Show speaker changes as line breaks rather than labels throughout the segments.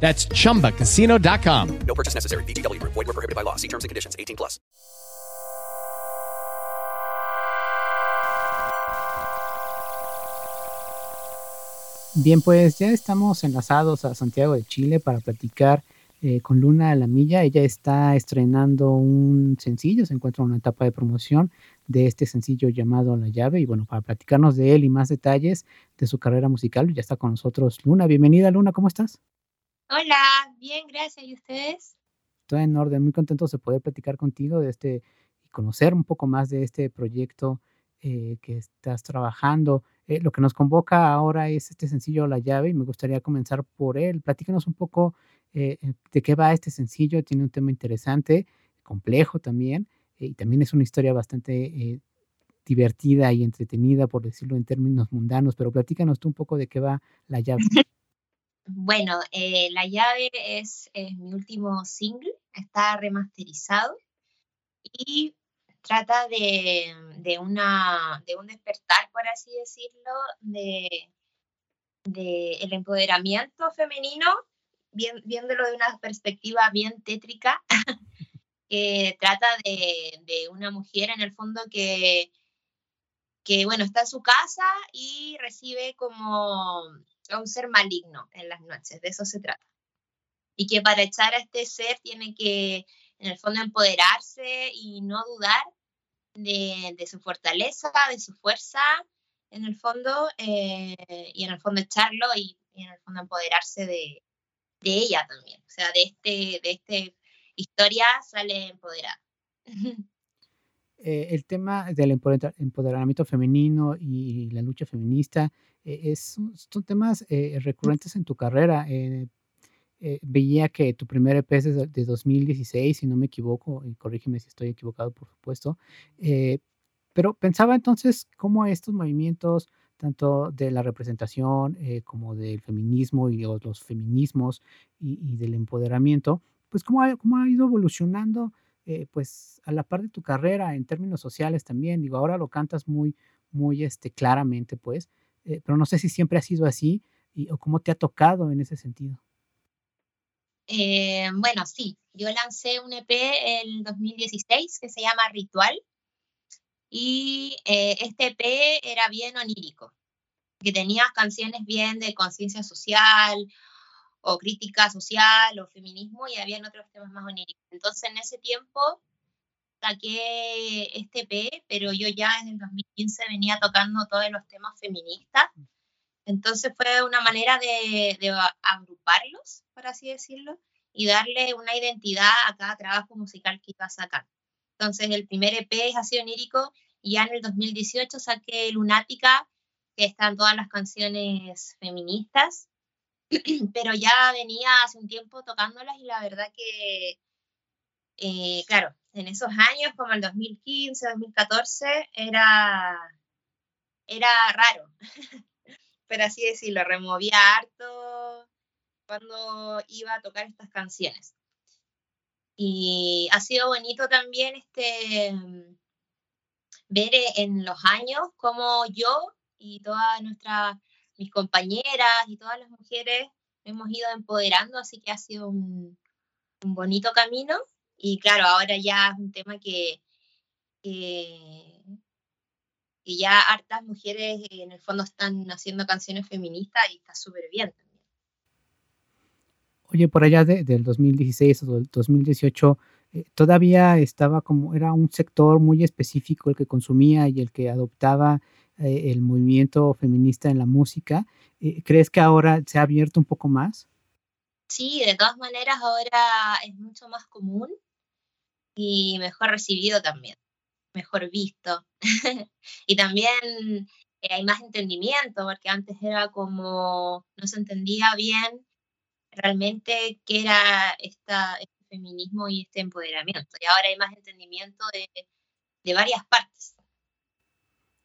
That's chumbacasino.com.
No purchase necessary. VGW Group. Void were prohibited by law. See terms and conditions. 18 plus.
Bien, pues ya estamos enlazados a Santiago de Chile para platicar eh, con Luna Alamilla. Ella está estrenando un sencillo, se encuentra en una etapa de promoción de este sencillo llamado La llave. Y bueno, para platicarnos de él y más detalles de su carrera musical, ya está con nosotros Luna. Bienvenida, Luna, ¿cómo estás?
Hola, bien, gracias. ¿Y ustedes?
Todo en orden, muy contentos de poder platicar contigo de este y conocer un poco más de este proyecto eh, que estás trabajando. Eh, lo que nos convoca ahora es este sencillo La llave y me gustaría comenzar por él. Platícanos un poco eh, de qué va este sencillo. Tiene un tema interesante, complejo también, y también es una historia bastante divertida y entretenida, por decirlo en términos mundanos, pero platícanos tú un poco de qué va La llave.
Bueno, eh, La llave es, mi último single, está remasterizado y trata de, de, una, de un despertar, por así decirlo, de, de el empoderamiento femenino, bien- viéndolo de una perspectiva bien tétrica, que trata de, de una mujer en el fondo que, que, bueno, está en su casa y recibe como a un ser maligno en las noches, de eso se trata. Y que para echar a este ser tiene que, en el fondo, empoderarse y no dudar de, su fortaleza, de su fuerza, en el fondo, eh, y en el fondo echarlo y, en el fondo empoderarse de, ella también. O sea, de este, de este historia sale empoderada.
Eh, el tema del empodera- empoderamiento femenino y la lucha feminista es, un- son temas eh, recurrentes en tu carrera. Eh, eh, veía que tu primer EP es de, de 2016, si no me equivoco, y corrígeme si estoy equivocado, por supuesto. Pero pensaba entonces cómo estos movimientos, tanto de la representación eh, como del feminismo y los, los feminismos y, y del empoderamiento, pues cómo ha, cómo ha ido evolucionando eh, pues a la par de tu carrera en términos sociales también. Digo, ahora lo cantas muy, muy este, claramente, pues, eh, pero no sé si siempre ha sido así y, o cómo te ha tocado en ese sentido.
Eh, bueno, sí, yo lancé un EP en 2016 que se llama Ritual y eh, este EP era bien onírico, que tenía canciones bien de conciencia social o crítica social o feminismo y habían otros temas más oníricos. Entonces en ese tiempo saqué este EP, pero yo ya desde el 2015 venía tocando todos los temas feministas. Entonces fue una manera de, de agruparlos, por así decirlo, y darle una identidad a cada trabajo musical que iba a sacar. Entonces el primer EP es así onírico y ya en el 2018 saqué Lunática, que están todas las canciones feministas, pero ya venía hace un tiempo tocándolas y la verdad que, eh, claro, en esos años, como el 2015, 2014, era, era raro, pero así decirlo, removía harto cuando iba a tocar estas canciones. Y ha sido bonito también este, ver eh, en los años cómo yo y todas nuestras, mis compañeras y todas las mujeres hemos ido empoderando, así que ha sido un bonito camino. Y claro, ahora ya es un tema que, que, que ya hartas mujeres eh, en el fondo están haciendo canciones feministas y está súper bien también.
Oye, por allá de- del 2016 o del 2018, eh, todavía estaba como, era un sector muy específico el que consumía y el que adoptaba eh, el movimiento feminista en la música. Eh, ¿Crees que ahora se ha abierto un poco más?
Sí, de todas maneras ahora es mucho más común y mejor recibido también, mejor visto. y también hay más entendimiento, porque antes era como no se entendía bien realmente qué era esta, este feminismo y este empoderamiento. Y ahora hay más entendimiento de, de varias partes.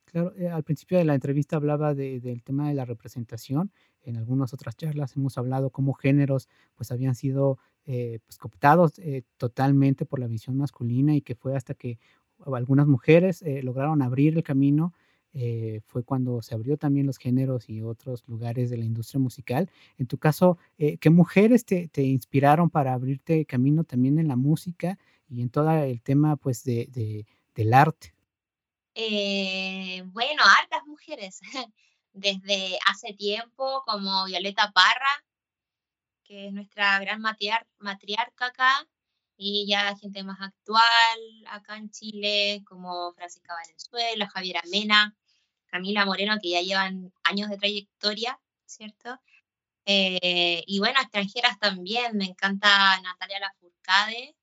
Claro, eh, al principio de la entrevista hablaba de, del tema de la representación. En algunas otras charlas hemos hablado cómo géneros pues habían sido eh, pues, cooptados eh, totalmente por la visión masculina y que fue hasta que algunas mujeres lograron abrir el camino eh, fue cuando se abrió también los géneros y otros lugares de la industria musical. En tu caso, eh, ¿qué mujeres te, inspiraron para abrirte camino también en la música y en todo el tema pues de, de del arte?
Eh, bueno, hartas mujeres, desde hace tiempo como Violeta Parra, que es nuestra gran matriar matriarca acá, y ya gente más actual acá en Chile, como Francisca Valenzuela, Javiera Mena, Camila Moreno, que ya llevan años de trayectoria, ¿cierto? Eh, y bueno, extranjeras también, me encanta Natalia Lafourcade,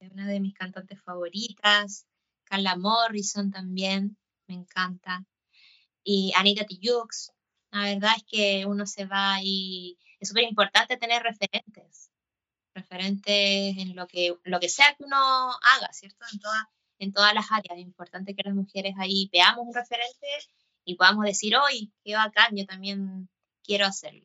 una de mis cantantes favoritas, Carla Morrison también, me encanta, y Anita Tijoux, la verdad es que uno se va y es súper importante tener referentes, referentes en lo que, lo que sea que uno haga, ¿cierto? En todas en todas las áreas. Es importante que las mujeres ahí veamos un referente y podamos decir, hoy, qué bacán, yo también quiero hacerlo.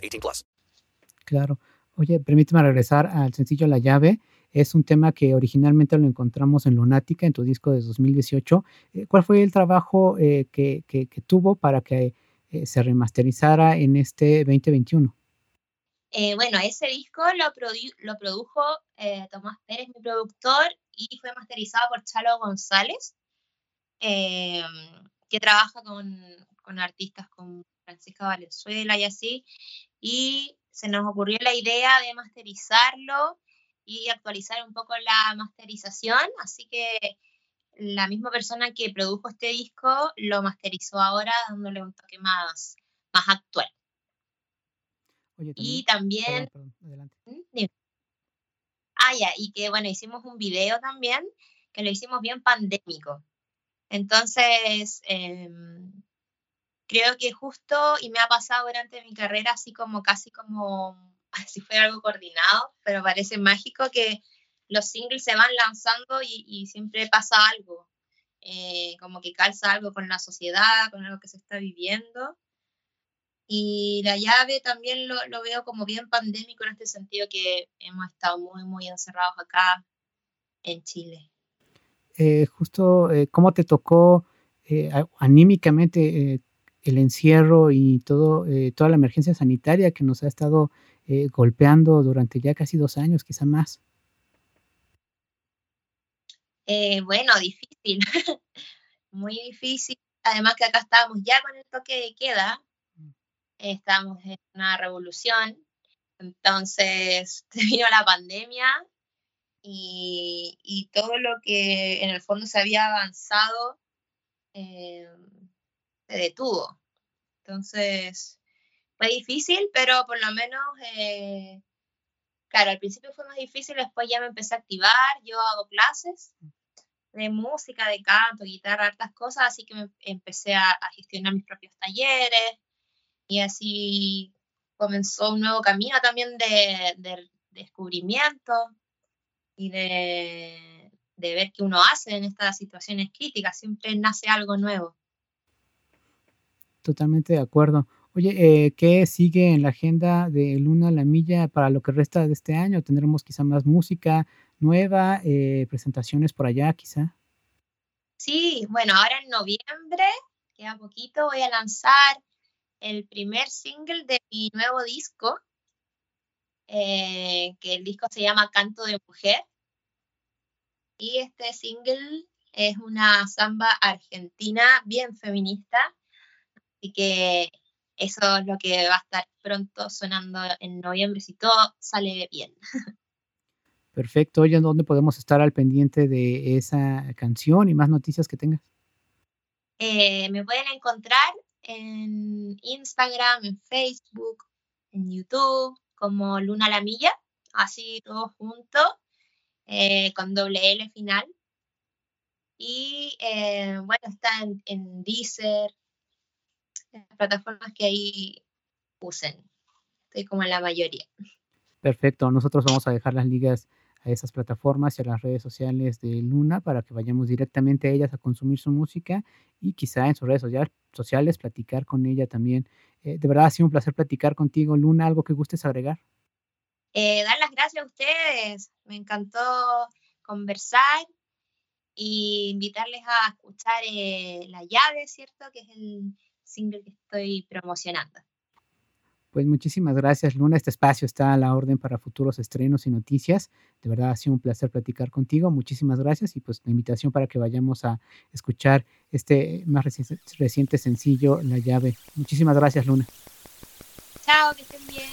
18 plus.
Claro. Oye, permíteme regresar al sencillo La Llave. Es un tema que originalmente lo encontramos en Lunática, en tu disco de 2018. Eh, ¿Cuál fue el trabajo eh, que, que, que, tuvo para que eh, se remasterizara en este 2021?
Eh, bueno, ese disco lo, produ lo produjo eh, Tomás Pérez, mi productor, y fue masterizado por Chalo González, eh, que trabaja con, con, artistas como Francisca Valenzuela y así. Y se nos ocurrió la idea de masterizarlo y actualizar un poco la masterización, así que la misma persona que produjo este disco lo masterizó ahora dándole un toque más, más actual.
Oye,
y también...
Perdón, perdón,
¿Mm? Ah, ya, y que bueno, hicimos un video también que lo hicimos bien pandémico. Entonces, eh, creo que justo, y me ha pasado durante mi carrera así como casi como si fuera algo coordinado, pero parece mágico que los singles se van lanzando y, y siempre pasa algo, eh, como que calza algo con la sociedad, con algo que se está viviendo. Y la llave también lo, lo, veo como bien pandémico en este sentido que hemos estado muy, muy encerrados acá en Chile.
Eh, justo, eh, ¿cómo te tocó eh, anímicamente eh, el encierro y todo, eh, toda la emergencia sanitaria que nos ha estado golpeando durante ya casi dos años, quizá más?
bueno, difícil, muy difícil. Además que acá estábamos ya con el toque de queda, estamos en una revolución, entonces vino la pandemia y, y, todo lo que en el fondo se había avanzado eh, se detuvo. Entonces fue difícil, pero por lo menos, eh, claro, al principio fue más difícil, después ya me empecé a activar, yo hago clases de música, de canto, guitarra, hartas cosas, así que me empecé a, a gestionar mis propios talleres, y así comenzó un nuevo camino también de, de descubrimiento y de, de, ver qué uno hace en estas situaciones críticas. Siempre nace algo nuevo.
Totalmente de acuerdo. Oye, eh, ¿qué sigue en la agenda de Luna La Milla para lo que resta de este año? ¿Tendremos quizá más música, nueva, eh, presentaciones por allá quizá.
Sí, bueno, ahora en noviembre, queda poquito, voy a lanzar el primer single de mi nuevo disco, eh, que el disco se llama Canto de Mujer. Y este single es una samba argentina bien feminista, así que eso es lo que va a estar pronto sonando en noviembre si todo sale bien.
Perfecto. Oye, ¿dónde podemos estar al pendiente de esa canción y más noticias que tengas?
Eh, me pueden encontrar en Instagram, en Facebook, en YouTube, como Luna la Milla, así todos juntos, eh, con doble L final. Y eh, bueno, está en, en Deezer, las plataformas que ahí usen. Estoy como en la mayoría.
Perfecto. Nosotros vamos a dejar las ligas a esas plataformas y a las redes sociales de Luna para que vayamos directamente a ellas a consumir su música y quizá en sus redes sociales platicar con ella también. Eh, de verdad ha sido un placer platicar contigo, Luna. ¿Algo que gustes agregar?
Eh, dar las gracias a ustedes. Me encantó conversar y invitarles a escuchar eh, La llave, ¿cierto? Que es el single que estoy promocionando.
Pues muchísimas gracias, Luna. Este espacio está a la orden para futuros estrenos y noticias. De verdad ha sido un placer platicar contigo. Muchísimas gracias y pues la invitación para que vayamos a escuchar este más reciente sencillo, La llave. Muchísimas gracias, Luna.
Chao, que estén bien.